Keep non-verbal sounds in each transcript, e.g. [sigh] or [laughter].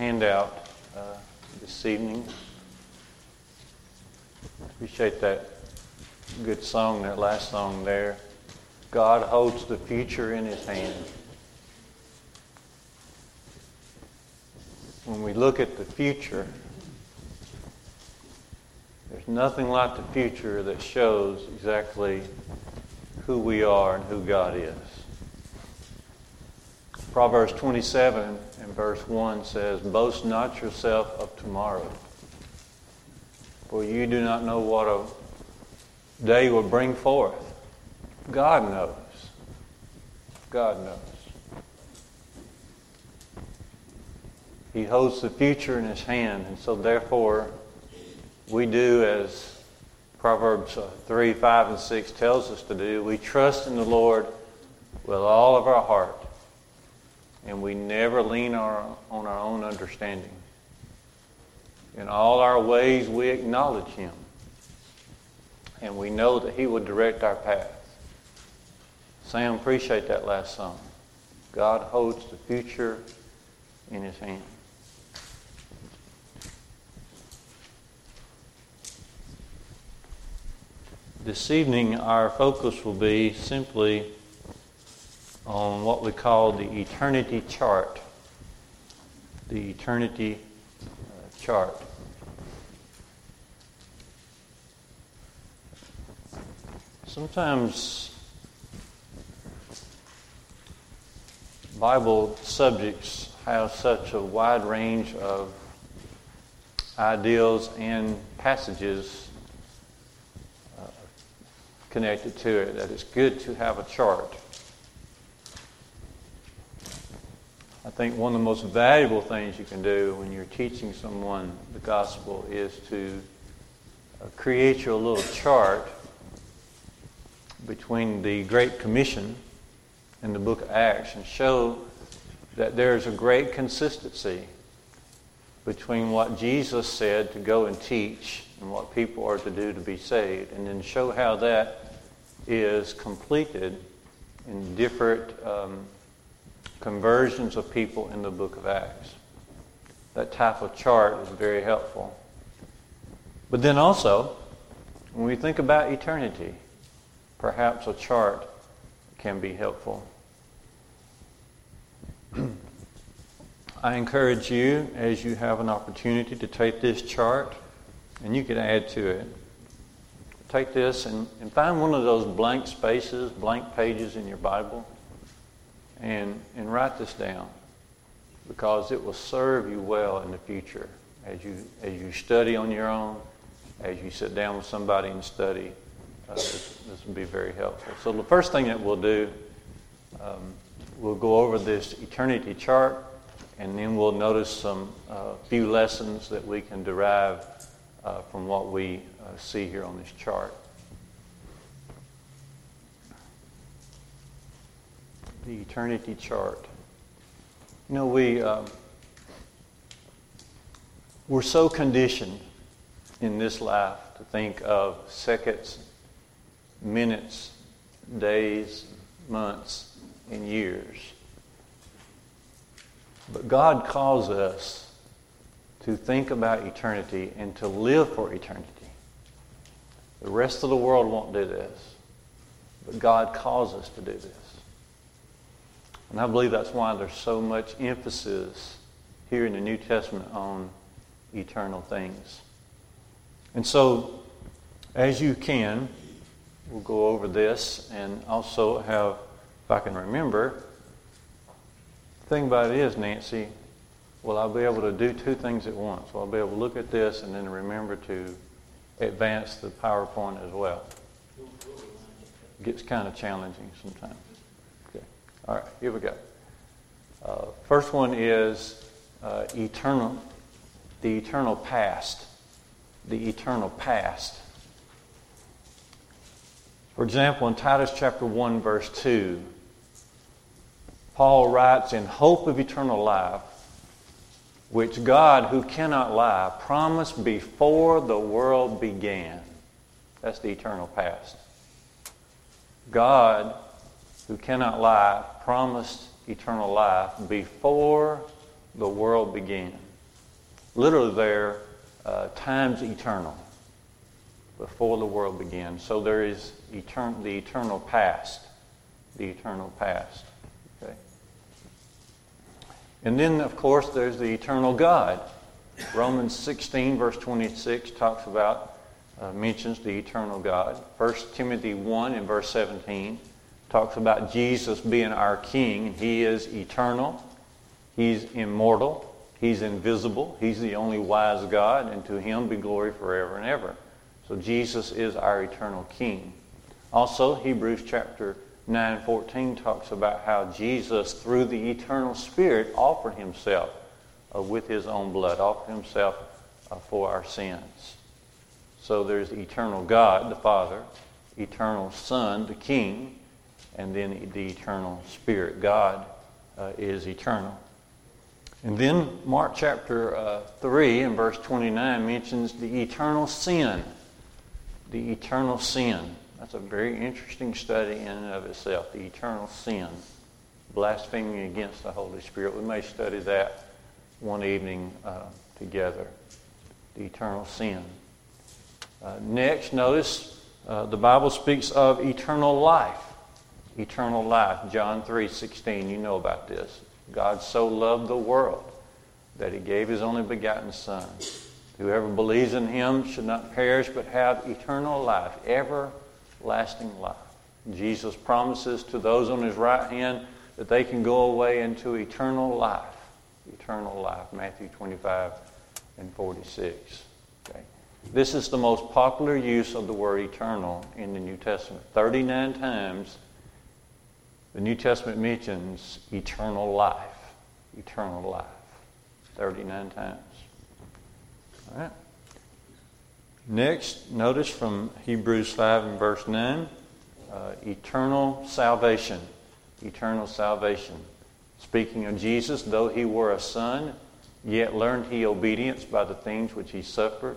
handout uh, this evening. Appreciate that good song, that last song there. God holds the future in his hand. When we look at the future, there's nothing like the future that shows exactly who we are and who God is. Proverbs 27 and verse 1 says, Boast not yourself of tomorrow, for you do not know what a day will bring forth. God knows. God knows. He holds the future in his hand, and so therefore we do as Proverbs uh, 3, 5, and 6 tells us to do. We trust in the Lord with all of our heart, and we never lean our, on our own understanding. In all our ways, we acknowledge Him, and we know that He will direct our path. Sam, appreciate that last song. God holds the future in His hand. This evening, our focus will be simply on what we call the eternity chart. The eternity uh, chart. Sometimes Bible subjects have such a wide range of ideals and passages connected to it, that it's good to have a chart. I think one of the most valuable things you can do when you're teaching someone the gospel is to uh, create your little chart between the Great Commission and the book of Acts and show that there's a great consistency between what Jesus said to go and teach and what people are to do to be saved, and then show how that is completed in different um, conversions of people in the book of Acts. That type of chart is very helpful. But then also, when we think about eternity, perhaps a chart can be helpful. [clears throat] I encourage you, as you have an opportunity, to take this chart and you can add to it. Take this and, and find one of those blank spaces, blank pages in your Bible, and, and write this down because it will serve you well in the future as you, as you study on your own, as you sit down with somebody and study. Uh, this, this will be very helpful. So, the first thing that we'll do, um, we'll go over this eternity chart and then we'll notice some uh, few lessons that we can derive uh, from what we uh, see here on this chart. The eternity chart. You know, we, um, we're so conditioned in this life to think of seconds, minutes, days, months, and years. But God calls us to think about eternity and to live for eternity. The rest of the world won't do this, but God calls us to do this. And I believe that's why there's so much emphasis here in the New Testament on eternal things. And so, as you can, we'll go over this and also have, if I can remember, the thing about it is, Nancy, well, I'll be able to do two things at once? Will I be able to look at this and then remember to advance the PowerPoint as well? It gets kind of challenging sometimes. All right, here we go. Uh, first one is uh, eternal, the eternal past. The eternal past. For example, in Titus chapter 1, verse 2, Paul writes, In hope of eternal life, which God, who cannot lie, promised before the world began. That's the eternal past. God, who cannot lie, promised eternal life before the world began. literally there, uh, times eternal, before the world began. So there is etern- the eternal past, the eternal past. Okay. And then, of course, there's the eternal God. Romans 16, verse 26, talks about, uh, mentions the eternal God. 1 Timothy 1 and verse 17 talks about Jesus being our King. He is eternal, He's immortal, He's invisible, He's the only wise God, and to Him be glory forever and ever. So Jesus is our eternal King. Also, Hebrews chapter 9 14 talks about how Jesus, through the eternal Spirit, offered Himself uh, with His own blood, offered Himself uh, for our sins. So there's the eternal God, the Father, eternal Son, the King, and then the eternal Spirit. God uh, is eternal. And then Mark chapter uh, 3 and verse 29 mentions the eternal sin. The eternal sin. That's a very interesting study in and of itself. The eternal sin. Blaspheming against the Holy Spirit. We may study that one evening uh, together. The eternal sin. Uh, next, notice uh, the Bible speaks of eternal life eternal life. John 3 16, you know about this. God so loved the world that he gave his only begotten Son. Whoever believes in him should not perish but have eternal life, everlasting life. Jesus promises to those on his right hand that they can go away into eternal life. Eternal life. Matthew 25 and 46. Okay. This is the most popular use of the word eternal in the New Testament. 39 times the New Testament mentions eternal life. Eternal life. 39 times. All right. Next, notice from Hebrews 5 and verse 9 uh, eternal salvation. Eternal salvation. Speaking of Jesus, though he were a son, yet learned he obedience by the things which he suffered.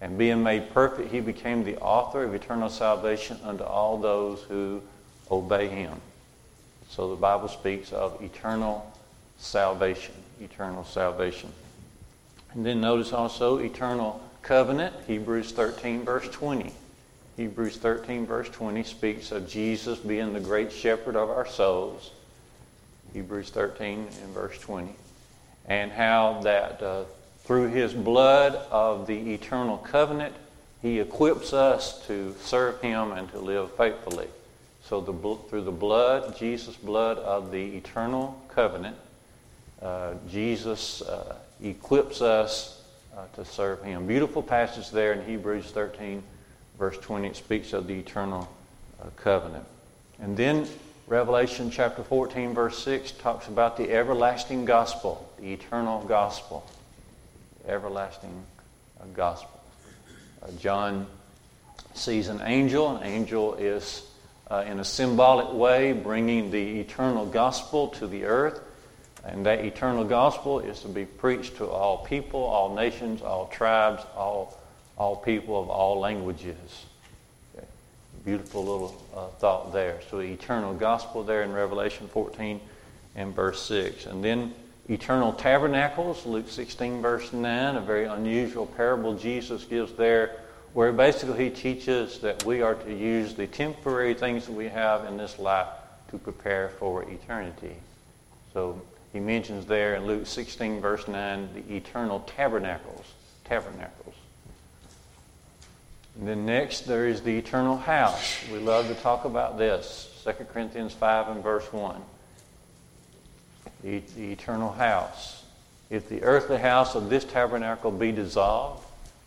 And being made perfect, he became the author of eternal salvation unto all those who obey him. So the Bible speaks of eternal salvation, eternal salvation. And then notice also eternal covenant, Hebrews 13, verse 20. Hebrews 13, verse 20 speaks of Jesus being the great shepherd of our souls. Hebrews 13 and verse 20. And how that uh, through his blood of the eternal covenant, he equips us to serve him and to live faithfully. So the, through the blood, Jesus' blood of the eternal covenant, uh, Jesus uh, equips us uh, to serve Him. Beautiful passage there in Hebrews 13, verse 20. It speaks of the eternal uh, covenant. And then Revelation chapter 14, verse 6 talks about the everlasting gospel, the eternal gospel. Everlasting uh, gospel. Uh, John sees an angel. An angel is uh, in a symbolic way, bringing the eternal gospel to the earth. And that eternal gospel is to be preached to all people, all nations, all tribes, all, all people of all languages. Okay. Beautiful little uh, thought there. So, the eternal gospel there in Revelation 14 and verse 6. And then eternal tabernacles, Luke 16, verse 9, a very unusual parable Jesus gives there where basically he teaches that we are to use the temporary things that we have in this life to prepare for eternity. So he mentions there in Luke 16, verse 9, the eternal tabernacles. Tabernacles. And then next, there is the eternal house. We love to talk about this. 2 Corinthians 5 and verse 1. The, the eternal house. If the earthly house of this tabernacle be dissolved,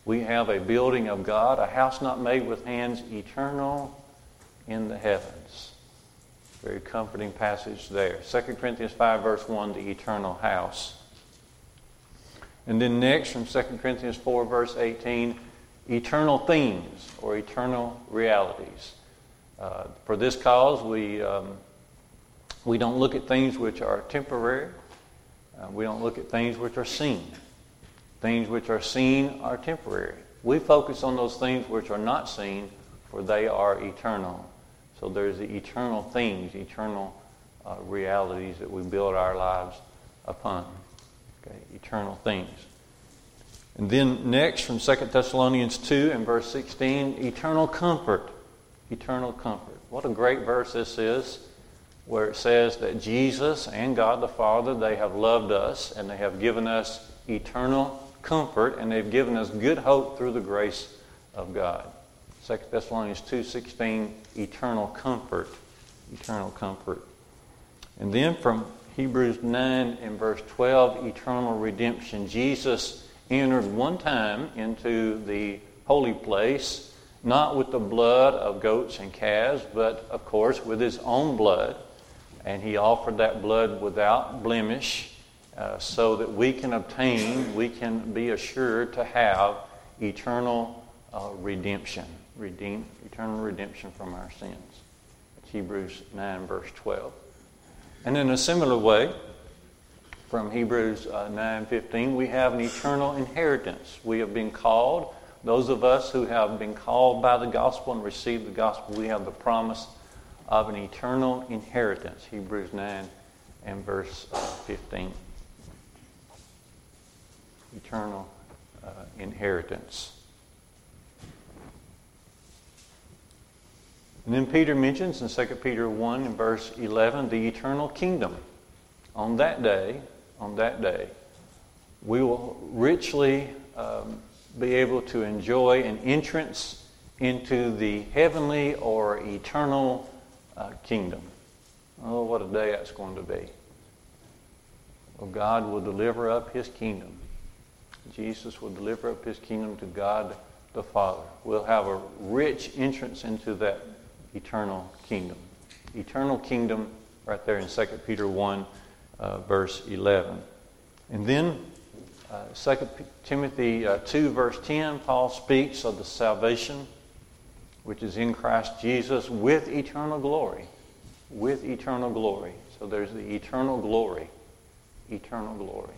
we have a building of God, a house not made with hands, eternal in the heavens. Very comforting passage there. 2 Corinthians 5, verse 1, the eternal house. And then next, from 2 Corinthians 4, verse 18, eternal themes or eternal realities. Uh, for this cause, we, um, we don't look at things which are temporary, uh, we don't look at things which are seen. Things which are seen are temporary. We focus on those things which are not seen, for they are eternal. So there's the eternal things, eternal uh, realities that we build our lives upon. Okay, eternal things. And then next from 2 Thessalonians 2 and verse 16, eternal comfort. Eternal comfort. What a great verse this is, where it says that Jesus and God the Father, they have loved us and they have given us eternal comfort and they've given us good hope through the grace of God. 2 Thessalonians 2:16 eternal comfort eternal comfort. And then from Hebrews 9 and verse 12 eternal redemption. Jesus entered one time into the holy place not with the blood of goats and calves but of course with his own blood. And he offered that blood without blemish uh, so that we can obtain we can be assured to have eternal uh, redemption redeem, eternal redemption from our sins. It's Hebrews 9, verse 12. And in a similar way, from Hebrews uh, 9:15, we have an eternal inheritance. We have been called. Those of us who have been called by the gospel and received the gospel, we have the promise of an eternal inheritance. Hebrews 9 and verse uh, 15. Eternal uh, inheritance. And then Peter mentions in 2 Peter 1 and verse 11 the eternal kingdom. On that day, on that day, we will richly um, be able to enjoy an entrance into the heavenly or eternal uh, kingdom. Oh, what a day that's going to be. Well, God will deliver up his kingdom. Jesus will deliver up his kingdom to God the Father. We'll have a rich entrance into that eternal kingdom. Eternal kingdom, right there in 2 Peter 1, uh, verse 11. And then uh, 2 Timothy uh, 2, verse 10, Paul speaks of the salvation which is in Christ Jesus with eternal glory. With eternal glory. So there's the eternal glory. Eternal glory.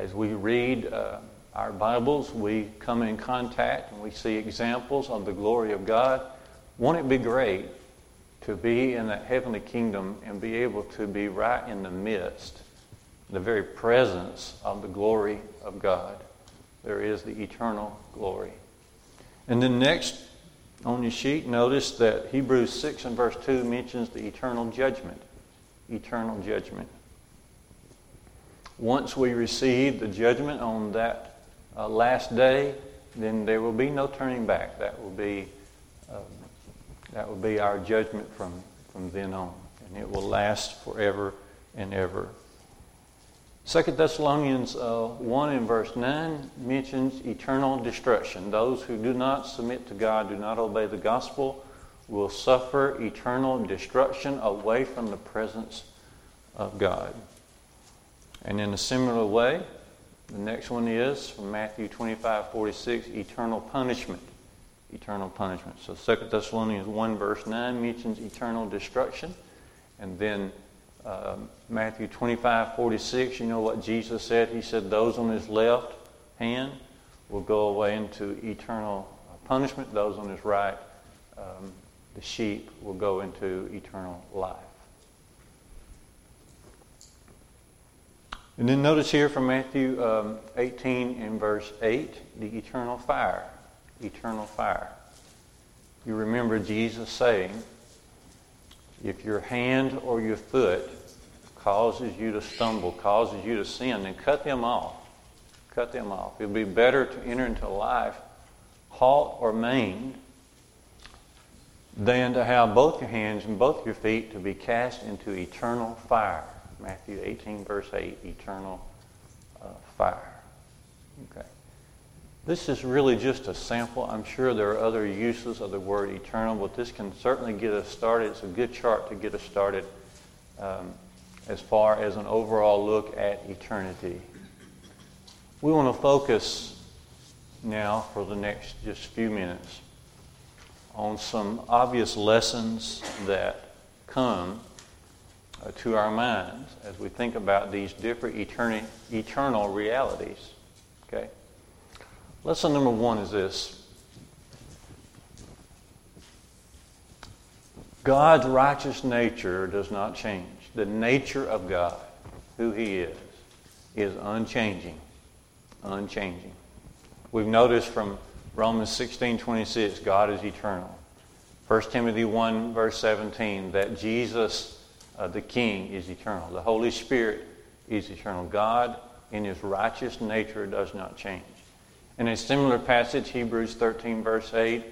As we read uh, our Bibles, we come in contact and we see examples of the glory of God. Won't it be great to be in that heavenly kingdom and be able to be right in the midst, the very presence of the glory of God? There is the eternal glory. And then next on your sheet, notice that Hebrews 6 and verse 2 mentions the eternal judgment. Eternal judgment. Once we receive the judgment on that uh, last day, then there will be no turning back. That will be um, that will be our judgment from, from then on. And it will last forever and ever. 2 Thessalonians uh, 1 and verse 9 mentions eternal destruction. Those who do not submit to God, do not obey the gospel, will suffer eternal destruction away from the presence of God. And in a similar way, the next one is from Matthew 25 46 eternal punishment eternal punishment. So 2 Thessalonians 1, verse 9 mentions eternal destruction. And then uh, Matthew 25, 46, you know what Jesus said? He said, Those on his left hand will go away into eternal punishment, those on his right, um, the sheep, will go into eternal life. And then notice here from Matthew um, 18 and verse 8 the eternal fire eternal fire. You remember Jesus saying, if your hand or your foot causes you to stumble, causes you to sin, then cut them off. Cut them off. It would be better to enter into life halt or maimed than to have both your hands and both your feet to be cast into eternal fire. Matthew 18, verse 8, eternal uh, fire. Okay. This is really just a sample. I'm sure there are other uses of the word eternal, but this can certainly get us started. It's a good chart to get us started um, as far as an overall look at eternity. We want to focus now for the next just few minutes on some obvious lessons that come uh, to our minds as we think about these different eterni- eternal realities. Okay? Lesson number one is this God's righteous nature does not change. The nature of God, who He is, is unchanging. unchanging. We've noticed from Romans 16:26, God is eternal. 1 Timothy 1 verse 17 that Jesus uh, the king is eternal. The Holy Spirit is eternal. God in his righteous nature does not change. In a similar passage, Hebrews 13 verse 8,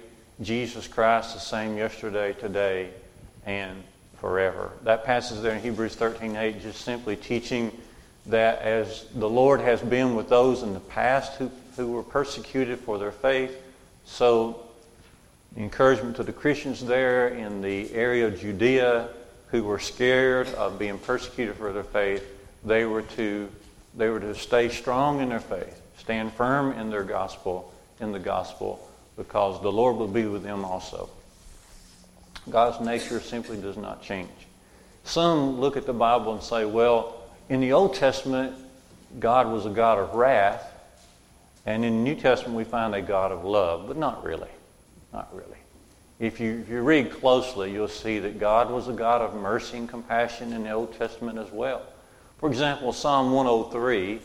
Jesus Christ the same yesterday, today, and forever. That passage there in Hebrews 13 8 just simply teaching that as the Lord has been with those in the past who, who were persecuted for their faith, so encouragement to the Christians there in the area of Judea who were scared of being persecuted for their faith, they were to, they were to stay strong in their faith, stand firm in their gospel, in the gospel, because the Lord will be with them also. God's nature simply does not change. Some look at the Bible and say, well, in the Old Testament, God was a God of wrath, and in the New Testament, we find a God of love, but not really. Not really. If you, if you read closely, you'll see that God was a God of mercy and compassion in the Old Testament as well. For example, Psalm 103,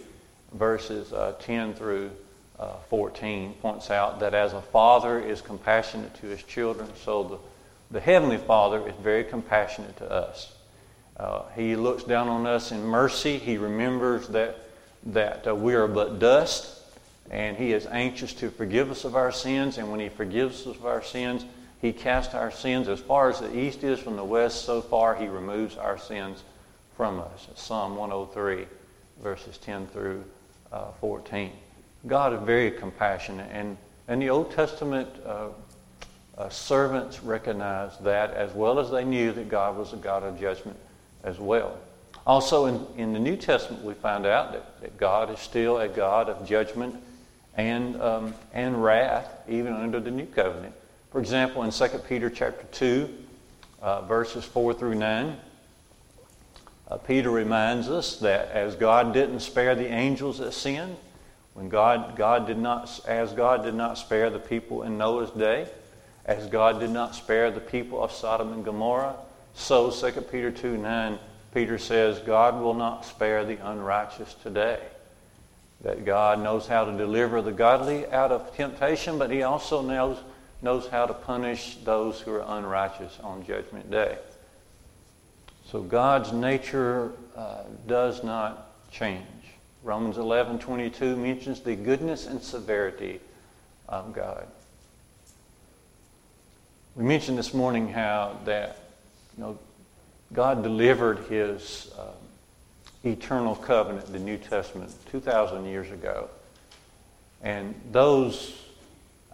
verses uh, 10 through uh, 14, points out that as a father is compassionate to his children, so the the Heavenly Father is very compassionate to us. Uh, he looks down on us in mercy. He remembers that, that uh, we are but dust, and He is anxious to forgive us of our sins. And when He forgives us of our sins, He casts our sins as far as the east is from the west, so far He removes our sins from us. Psalm 103, verses 10 through uh, 14. God is very compassionate, and, and the Old Testament uh, uh, servants recognized that as well as they knew that God was a God of judgment as well. Also, in, in the New Testament, we find out that, that God is still a God of judgment and, um, and wrath, even under the New Covenant. For example, in 2 Peter chapter 2, uh, verses 4 through 9, uh, Peter reminds us that as God didn't spare the angels that sinned, when God, God did not, as God did not spare the people in Noah's day, as God did not spare the people of Sodom and Gomorrah, so 2 Peter 2 9, Peter says, God will not spare the unrighteous today. That God knows how to deliver the godly out of temptation, but He also knows, knows how to punish those who are unrighteous on Judgment Day. So God's nature uh, does not change. Romans 11 22 mentions the goodness and severity of God. We mentioned this morning how that you know God delivered His uh, eternal covenant, the New Testament, two thousand years ago, and those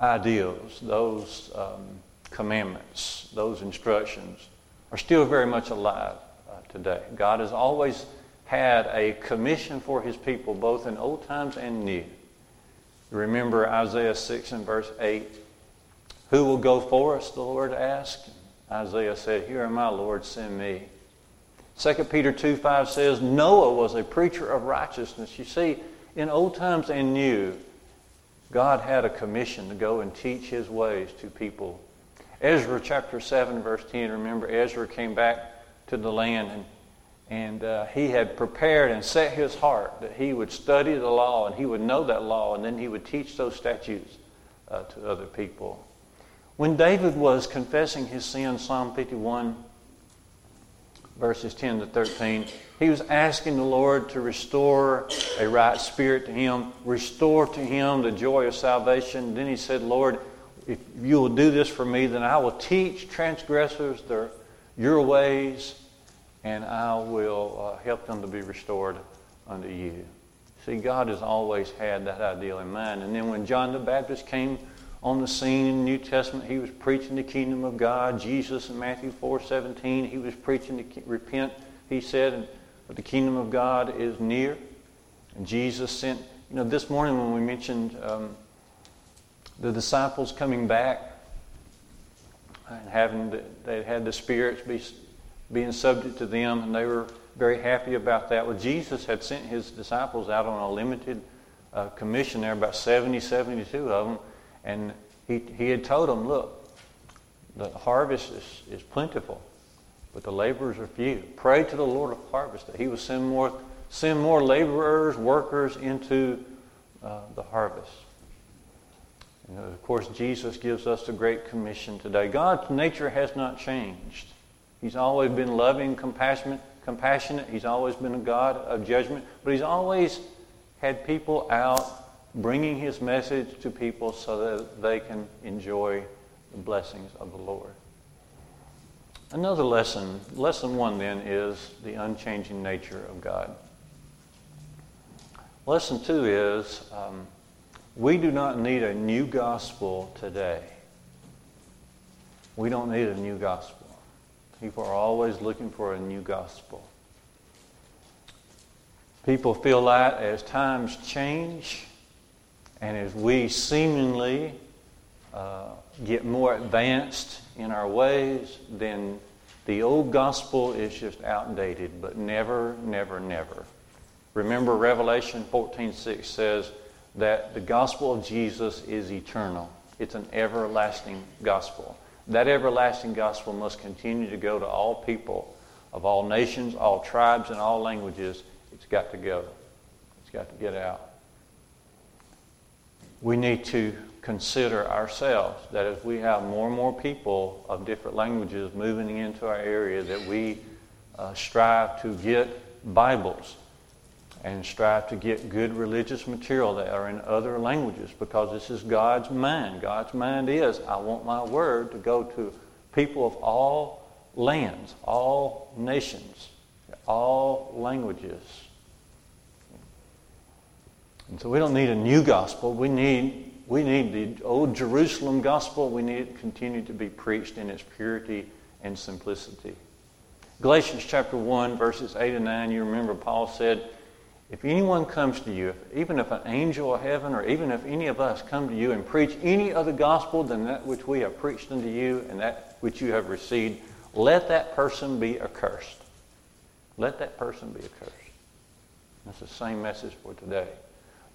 ideals, those um, commandments, those instructions are still very much alive uh, today. God has always had a commission for His people, both in old times and new. Remember Isaiah 6 and verse 8 who will go for us? The Lord asked. Isaiah said, Here am I, Lord, send me. 2 Peter 2 5 says, Noah was a preacher of righteousness. You see, in old times and new, God had a commission to go and teach his ways to people. Ezra chapter 7, verse 10, remember, Ezra came back to the land and, and uh, he had prepared and set his heart that he would study the law and he would know that law and then he would teach those statutes uh, to other people. When David was confessing his sin, Psalm 51, verses 10 to 13, he was asking the Lord to restore a right spirit to him, restore to him the joy of salvation. Then he said, Lord, if you will do this for me, then I will teach transgressors their, your ways, and I will uh, help them to be restored unto you. See, God has always had that ideal in mind. And then when John the Baptist came on the scene in the New Testament. He was preaching the kingdom of God. Jesus in Matthew 4 17, he was preaching to repent. He said, the kingdom of God is near. And Jesus sent, you know, this morning when we mentioned um, the disciples coming back and having, the, they had the spirits be, being subject to them, and they were very happy about that. Well, Jesus had sent his disciples out on a limited uh, commission there, about 70, 72 of them and he, he had told them, look, the harvest is, is plentiful, but the laborers are few. Pray to the Lord of harvest that he will send more, send more laborers, workers into uh, the harvest. And of course, Jesus gives us the Great Commission today. God's nature has not changed. He's always been loving, compassionate, compassionate. He's always been a God of judgment. But He's always had people out bringing His message to people so that they can enjoy the blessings of the Lord. Another lesson, lesson one then, is the unchanging nature of God. Lesson two is um, we do not need a new gospel today. We don't need a new gospel. People are always looking for a new gospel. People feel that as times change and as we seemingly uh, get more advanced in our ways, then the old gospel is just outdated, but never, never, never. Remember, Revelation 14:6 says that the gospel of Jesus is eternal. It's an everlasting gospel. That everlasting gospel must continue to go to all people of all nations, all tribes, and all languages. It's got to go. It's got to get out. We need to consider ourselves that as we have more and more people of different languages moving into our area, that we uh, strive to get Bibles and strive to get good religious material that are in other languages because this is God's mind. God's mind is I want my word to go to people of all lands, all nations, all languages. And so we don't need a new gospel. We need, we need the old Jerusalem gospel. We need it to continue to be preached in its purity and simplicity. Galatians chapter 1, verses 8 and 9, you remember Paul said, if anyone comes to you, even if an angel of heaven or even if any of us come to you and preach any other gospel than that which we have preached unto you and that which you have received, let that person be accursed. Let that person be accursed. That's the same message for today.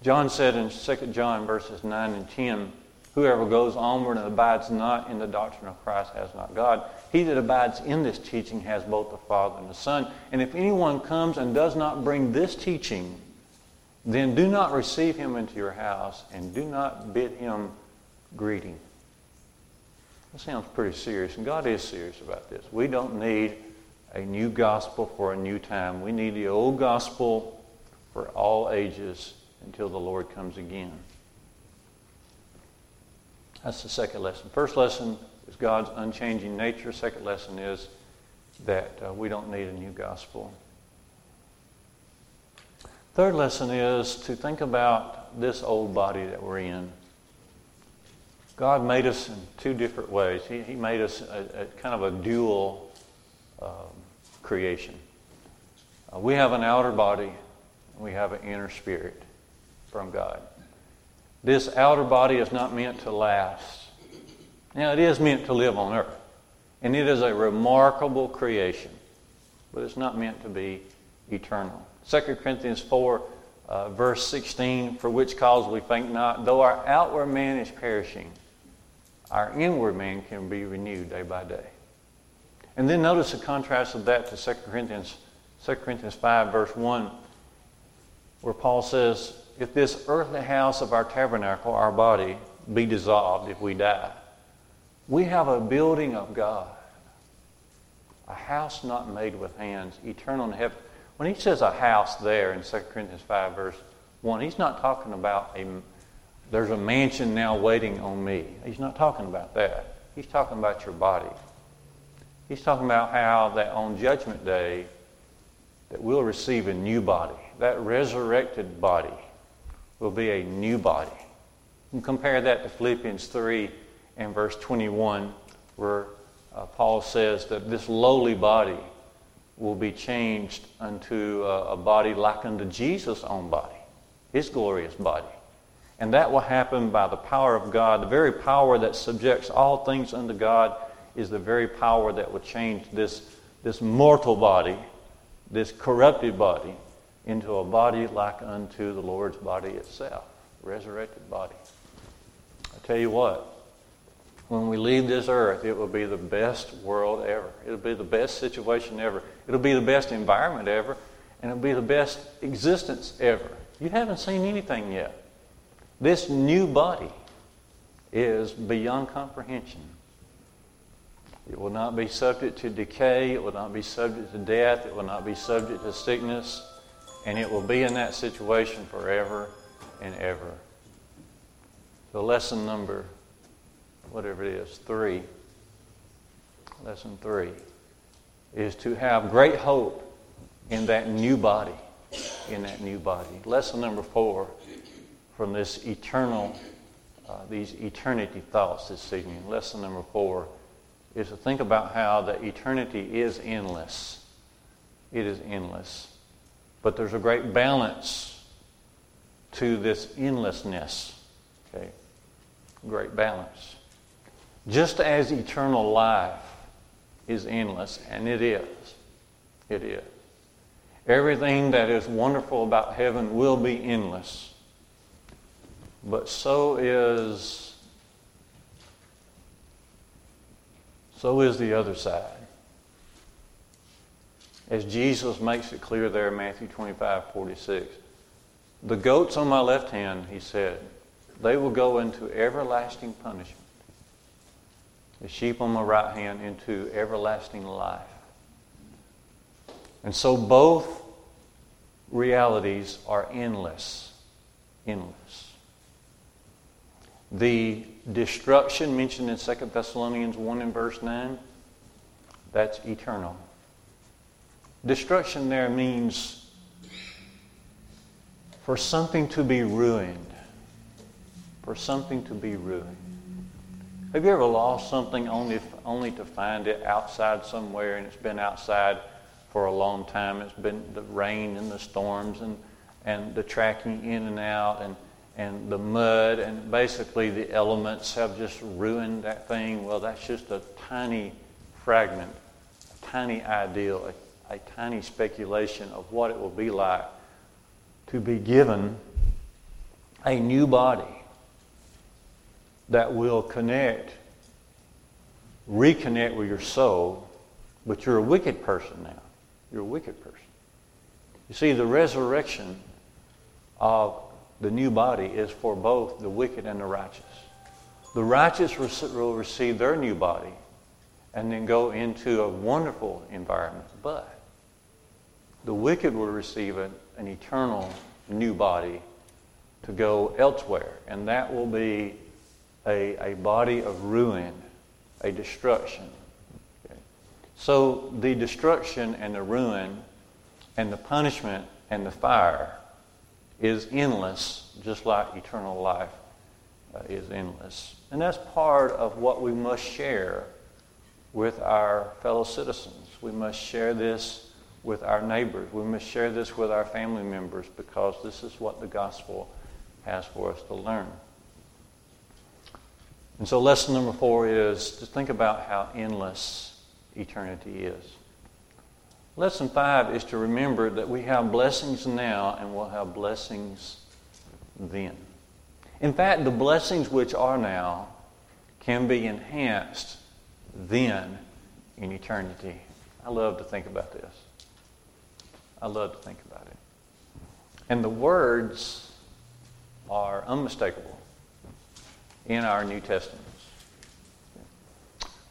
John said in 2 John verses 9 and 10, Whoever goes onward and abides not in the doctrine of Christ has not God. He that abides in this teaching has both the Father and the Son. And if anyone comes and does not bring this teaching, then do not receive him into your house and do not bid him greeting. That sounds pretty serious, and God is serious about this. We don't need a new gospel for a new time. We need the old gospel for all ages until the Lord comes again. That's the second lesson. First lesson is God's unchanging nature. Second lesson is that uh, we don't need a new gospel. Third lesson is to think about this old body that we're in. God made us in two different ways. He, he made us a, a kind of a dual um, creation. Uh, we have an outer body, and we have an inner spirit from God. This outer body is not meant to last. Now, it is meant to live on earth, and it is a remarkable creation, but it's not meant to be eternal. 2 Corinthians 4, uh, verse 16, for which cause we think not, though our outward man is perishing, our inward man can be renewed day by day. And then notice the contrast of that to 2 Corinthians, 2 Corinthians 5, verse 1, where Paul says, If this earthly house of our tabernacle, our body, be dissolved if we die, we have a building of God, a house not made with hands, eternal in heaven. When he says a house there in 2 Corinthians 5, verse 1, he's not talking about a, there's a mansion now waiting on me. He's not talking about that. He's talking about your body. He's talking about how that on Judgment Day that we'll receive a new body. That resurrected body will be a new body. And compare that to Philippians 3 and verse 21, where uh, Paul says that this lowly body will be changed unto a, a body like unto Jesus' own body, his glorious body. And that will happen by the power of God. The very power that subjects all things unto God is the very power that will change this, this mortal body, this corrupted body, into a body like unto the Lord's body itself, resurrected body. I tell you what, when we leave this earth, it will be the best world ever. It'll be the best situation ever. It'll be the best environment ever. And it'll be the best existence ever. You haven't seen anything yet. This new body is beyond comprehension. It will not be subject to decay. It will not be subject to death. It will not be subject to sickness. And it will be in that situation forever and ever. So, lesson number, whatever it is, three. Lesson three is to have great hope in that new body. In that new body. Lesson number four from this eternal, uh, these eternity thoughts this evening. Lesson number four is to think about how the eternity is endless. It is endless. But there's a great balance to this endlessness. Okay? Great balance. Just as eternal life is endless, and it is. It is. Everything that is wonderful about heaven will be endless. But so is so is the other side. As Jesus makes it clear there in Matthew 25, 46. The goats on my left hand, he said, they will go into everlasting punishment. The sheep on my right hand into everlasting life. And so both realities are endless. Endless. The destruction mentioned in 2 Thessalonians 1 and verse 9, that's eternal. Destruction there means for something to be ruined. For something to be ruined. Have you ever lost something only, only to find it outside somewhere and it's been outside for a long time? It's been the rain and the storms and, and the tracking in and out and and the mud and basically the elements have just ruined that thing. Well, that's just a tiny fragment, a tiny ideal, a, a tiny speculation of what it will be like to be given a new body that will connect, reconnect with your soul, but you're a wicked person now. You're a wicked person. You see, the resurrection of the new body is for both the wicked and the righteous. The righteous will receive their new body and then go into a wonderful environment. But the wicked will receive an, an eternal new body to go elsewhere. And that will be a, a body of ruin, a destruction. Okay. So the destruction and the ruin and the punishment and the fire is endless, just like eternal life uh, is endless. And that's part of what we must share with our fellow citizens. We must share this with our neighbors. We must share this with our family members because this is what the gospel has for us to learn. And so, lesson number four is to think about how endless eternity is. Lesson five is to remember that we have blessings now and we'll have blessings then. In fact, the blessings which are now can be enhanced then in eternity. I love to think about this. I love to think about it. And the words are unmistakable in our New Testaments.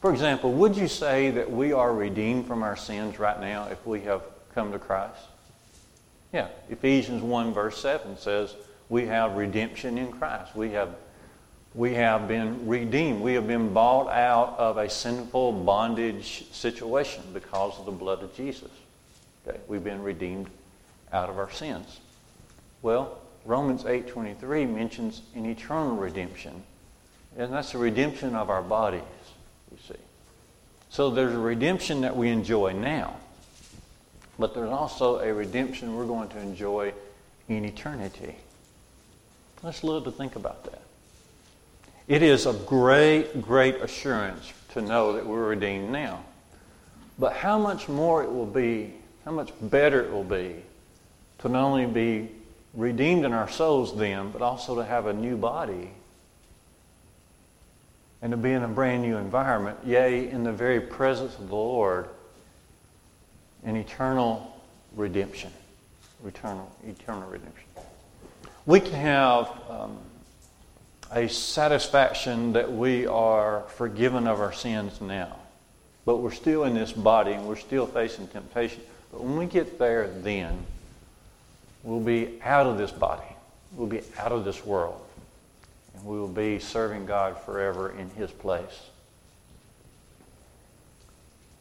For example, would you say that we are redeemed from our sins right now if we have come to Christ? Yeah. Ephesians 1 verse 7 says we have redemption in Christ. We have, we have been redeemed. We have been bought out of a sinful bondage situation because of the blood of Jesus. Okay? We've been redeemed out of our sins. Well, Romans 8.23 mentions an eternal redemption. And that's the redemption of our bodies you see. So there's a redemption that we enjoy now, but there's also a redemption we're going to enjoy in eternity. Let's love to think about that. It is a great, great assurance to know that we're redeemed now. But how much more it will be, how much better it will be to not only be redeemed in our souls then, but also to have a new body and to be in a brand new environment, yea, in the very presence of the Lord, an eternal redemption. Eternal, eternal redemption. We can have um, a satisfaction that we are forgiven of our sins now. But we're still in this body and we're still facing temptation. But when we get there, then we'll be out of this body. We'll be out of this world. And we will be serving God forever in His place.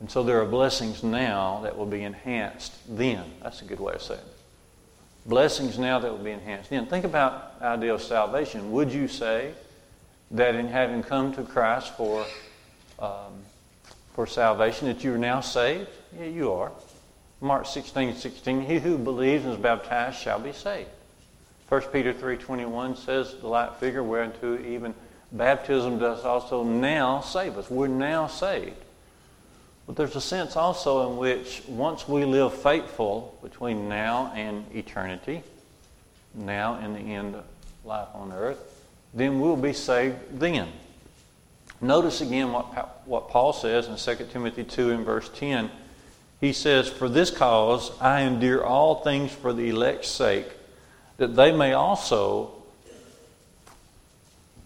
And so there are blessings now that will be enhanced then. That's a good way of saying it. Blessings now that will be enhanced then. Think about the idea of salvation. Would you say that in having come to Christ for, um, for salvation that you are now saved? Yeah, you are. Mark 16, 16, he who believes and is baptized shall be saved. 1 Peter 3.21 says the light figure whereunto even baptism does also now save us. We're now saved. But there's a sense also in which once we live faithful between now and eternity, now and the end of life on earth, then we'll be saved then. Notice again what, what Paul says in 2 Timothy 2 and verse 10. He says, For this cause I endure all things for the elect's sake, that they may also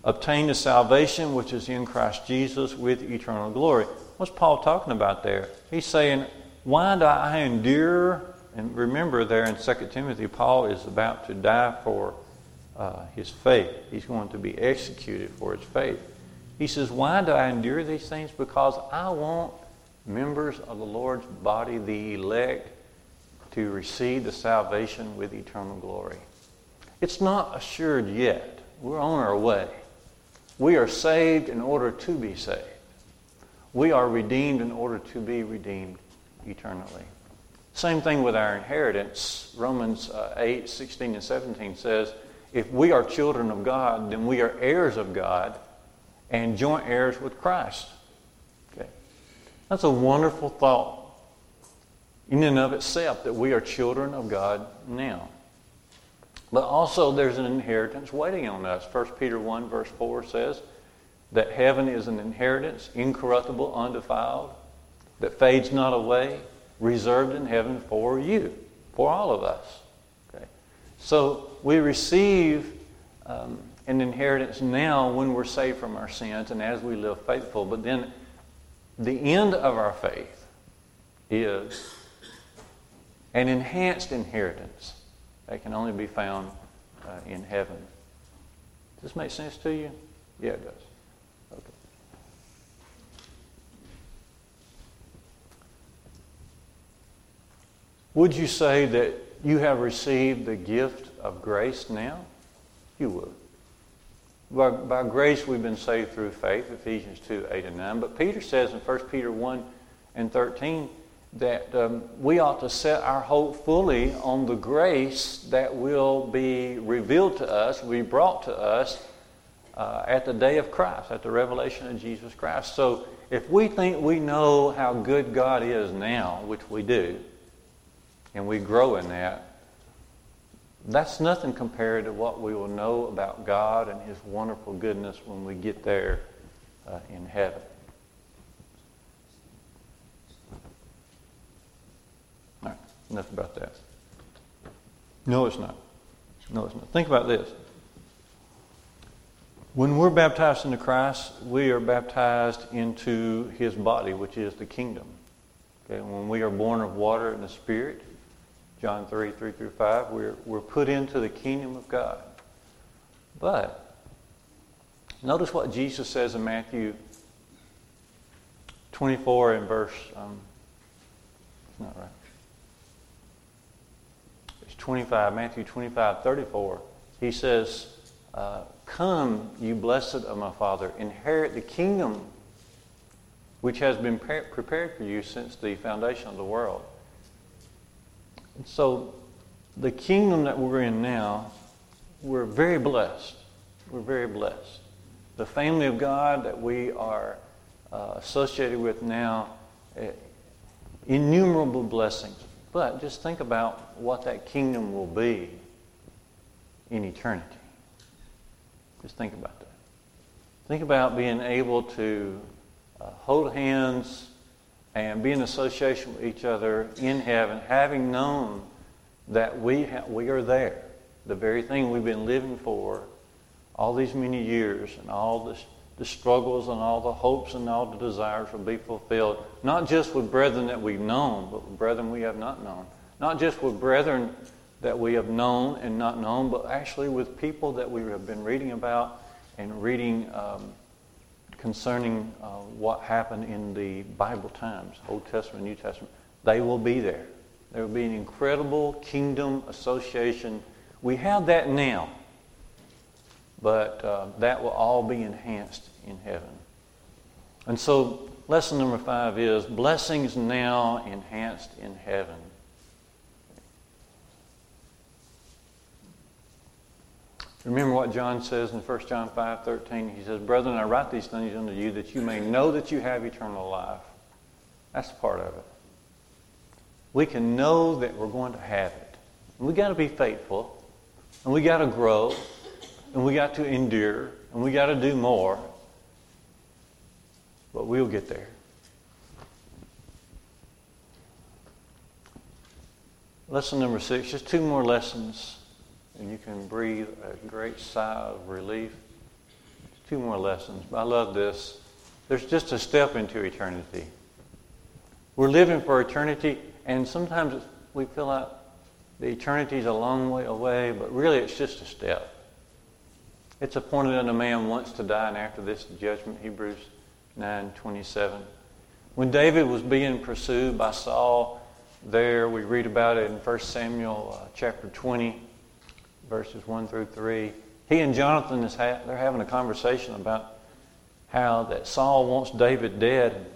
obtain the salvation which is in Christ Jesus with eternal glory. What's Paul talking about there? He's saying, Why do I endure? And remember, there in 2 Timothy, Paul is about to die for uh, his faith. He's going to be executed for his faith. He says, Why do I endure these things? Because I want members of the Lord's body, the elect, to receive the salvation with eternal glory. It's not assured yet. We're on our way. We are saved in order to be saved. We are redeemed in order to be redeemed eternally. Same thing with our inheritance. Romans uh, 8, 16, and 17 says, if we are children of God, then we are heirs of God and joint heirs with Christ. That's a wonderful thought in and of itself that we are children of God now. But also there's an inheritance waiting on us. 1 Peter 1 verse 4 says, that heaven is an inheritance, incorruptible, undefiled, that fades not away, reserved in heaven for you, for all of us. Okay? So we receive um, an inheritance now when we're saved from our sins and as we live faithful. But then the end of our faith is an enhanced inheritance that can only be found uh, in heaven. Does this make sense to you? Yeah, it does. Okay. Would you say that you have received the gift of grace now? You would. By, by grace, we've been saved through faith, Ephesians 2 8 and 9. But Peter says in 1 Peter 1 and 13 that um, we ought to set our hope fully on the grace that will be revealed to us, be brought to us uh, at the day of Christ, at the revelation of Jesus Christ. So if we think we know how good God is now, which we do, and we grow in that, that's nothing compared to what we will know about God and His wonderful goodness when we get there uh, in heaven. All right, enough about that. No, it's not. No, it's not. Think about this. When we're baptized into Christ, we are baptized into His body, which is the kingdom. Okay? When we are born of water and the Spirit, John 3, 3 through 5. We're, we're put into the kingdom of God. But notice what Jesus says in Matthew 24 and verse, um, it's not right. It's 25, Matthew 25, 34. He says, uh, Come, you blessed of my Father, inherit the kingdom which has been prepared for you since the foundation of the world. And so, the kingdom that we're in now, we're very blessed. We're very blessed. The family of God that we are uh, associated with now, uh, innumerable blessings. But just think about what that kingdom will be in eternity. Just think about that. Think about being able to uh, hold hands and be in association with each other in heaven, having known that we, ha- we are there. The very thing we've been living for all these many years and all this, the struggles and all the hopes and all the desires will be fulfilled, not just with brethren that we've known, but with brethren we have not known. Not just with brethren that we have known and not known, but actually with people that we have been reading about and reading um, concerning uh, what happened in the Bible times, Old Testament, New Testament. They will be there. There will be an incredible kingdom association. We have that now, but uh, that will all be enhanced in heaven. And so, lesson number five is blessings now enhanced in heaven. Remember what John says in 1 John 5 13. He says, Brethren, I write these things unto you that you may know that you have eternal life. That's part of it. We can know that we're going to have it. We got to be faithful. And we got to grow. And we got to endure. And we got to do more. But we'll get there. Lesson number six, just two more lessons and you can breathe a great sigh of relief. Two more lessons. I love this. There's just a step into eternity. We're living for eternity, and sometimes we feel like the eternity is a long way away, but really it's just a step. It's appointed unto man once to die, and after this judgment, Hebrews 9:27. When David was being pursued by Saul, there we read about it in 1 Samuel uh, chapter 20 verses 1 through 3. He and Jonathan, is ha- they're having a conversation about how that Saul wants David dead.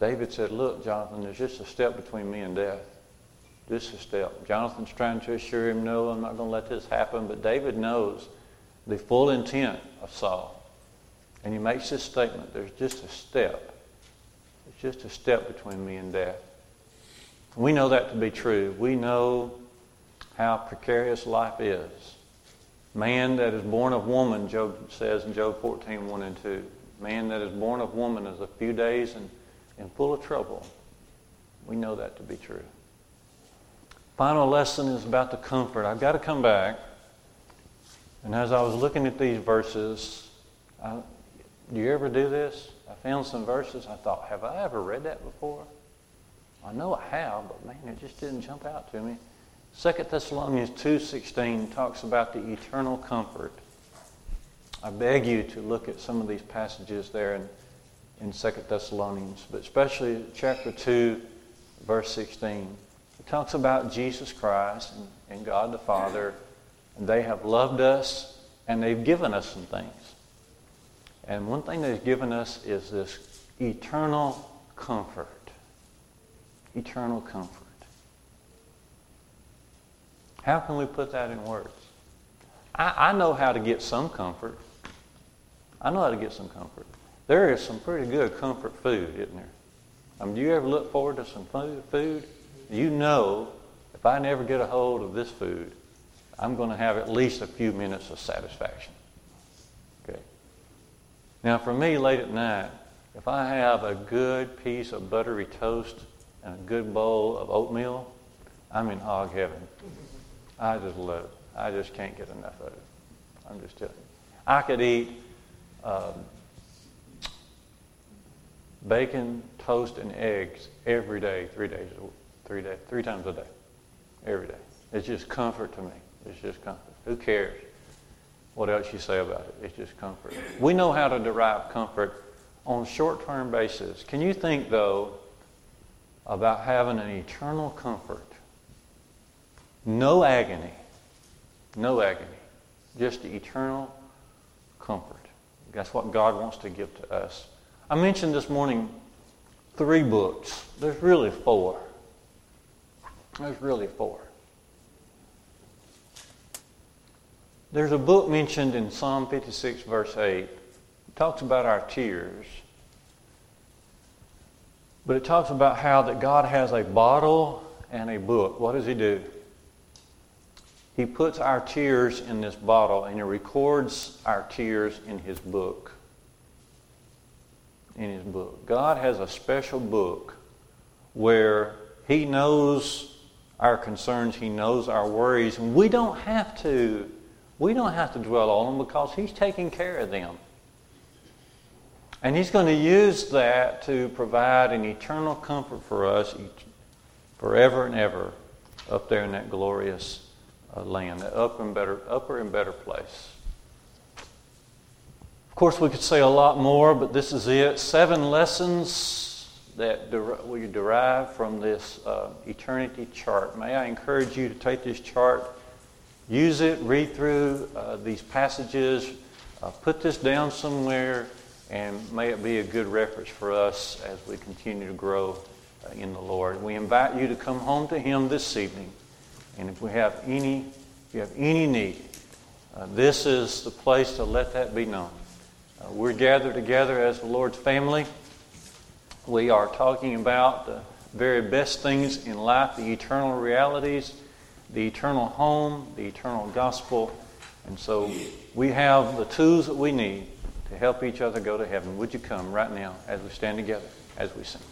David said, Look, Jonathan, there's just a step between me and death. Just a step. Jonathan's trying to assure him, No, I'm not going to let this happen. But David knows the full intent of Saul. And he makes this statement there's just a step. It's just a step between me and death. We know that to be true. We know how precarious life is. Man that is born of woman, Job says in Job 14, 1 and 2. Man that is born of woman is a few days and, and full of trouble. We know that to be true. Final lesson is about the comfort. I've got to come back. And as I was looking at these verses, I, do you ever do this? I found some verses. I thought, have I ever read that before? I know I have, but man, it just didn't jump out to me. 2 Thessalonians 2.16 talks about the eternal comfort. I beg you to look at some of these passages there in, in 2 Thessalonians, but especially chapter 2, verse 16. It talks about Jesus Christ and, and God the Father, and they have loved us, and they've given us some things. And one thing they've given us is this eternal comfort. Eternal comfort. How can we put that in words? I, I know how to get some comfort. I know how to get some comfort. There is some pretty good comfort food, isn't there? I mean, do you ever look forward to some food? food? You know, if I never get a hold of this food, I'm going to have at least a few minutes of satisfaction. Okay. Now, for me, late at night, if I have a good piece of buttery toast and a good bowl of oatmeal, I'm in hog heaven. I just love it. I just can't get enough of it. I'm just telling you. I could eat um, bacon, toast, and eggs every day, three days, three days, three times a day, every day. It's just comfort to me. It's just comfort. Who cares what else you say about it? It's just comfort. We know how to derive comfort on short-term basis. Can you think though about having an eternal comfort no agony. No agony. Just eternal comfort. That's what God wants to give to us. I mentioned this morning three books. There's really four. There's really four. There's a book mentioned in Psalm 56, verse 8. It talks about our tears. But it talks about how that God has a bottle and a book. What does he do? He puts our tears in this bottle and he records our tears in his book. In his book. God has a special book where he knows our concerns, he knows our worries, and we don't have to We don't have to dwell on them because He's taking care of them. And He's going to use that to provide an eternal comfort for us forever and ever up there in that glorious uh, land, upper and better, upper and better place. Of course, we could say a lot more, but this is it. Seven lessons that we derive from this uh, eternity chart. May I encourage you to take this chart, use it, read through uh, these passages, uh, put this down somewhere, and may it be a good reference for us as we continue to grow uh, in the Lord. We invite you to come home to Him this evening. And if we have any, if you have any need, uh, this is the place to let that be known. Uh, we're gathered together as the Lord's family. We are talking about the very best things in life, the eternal realities, the eternal home, the eternal gospel. And so we have the tools that we need to help each other go to heaven. Would you come right now as we stand together, as we sing?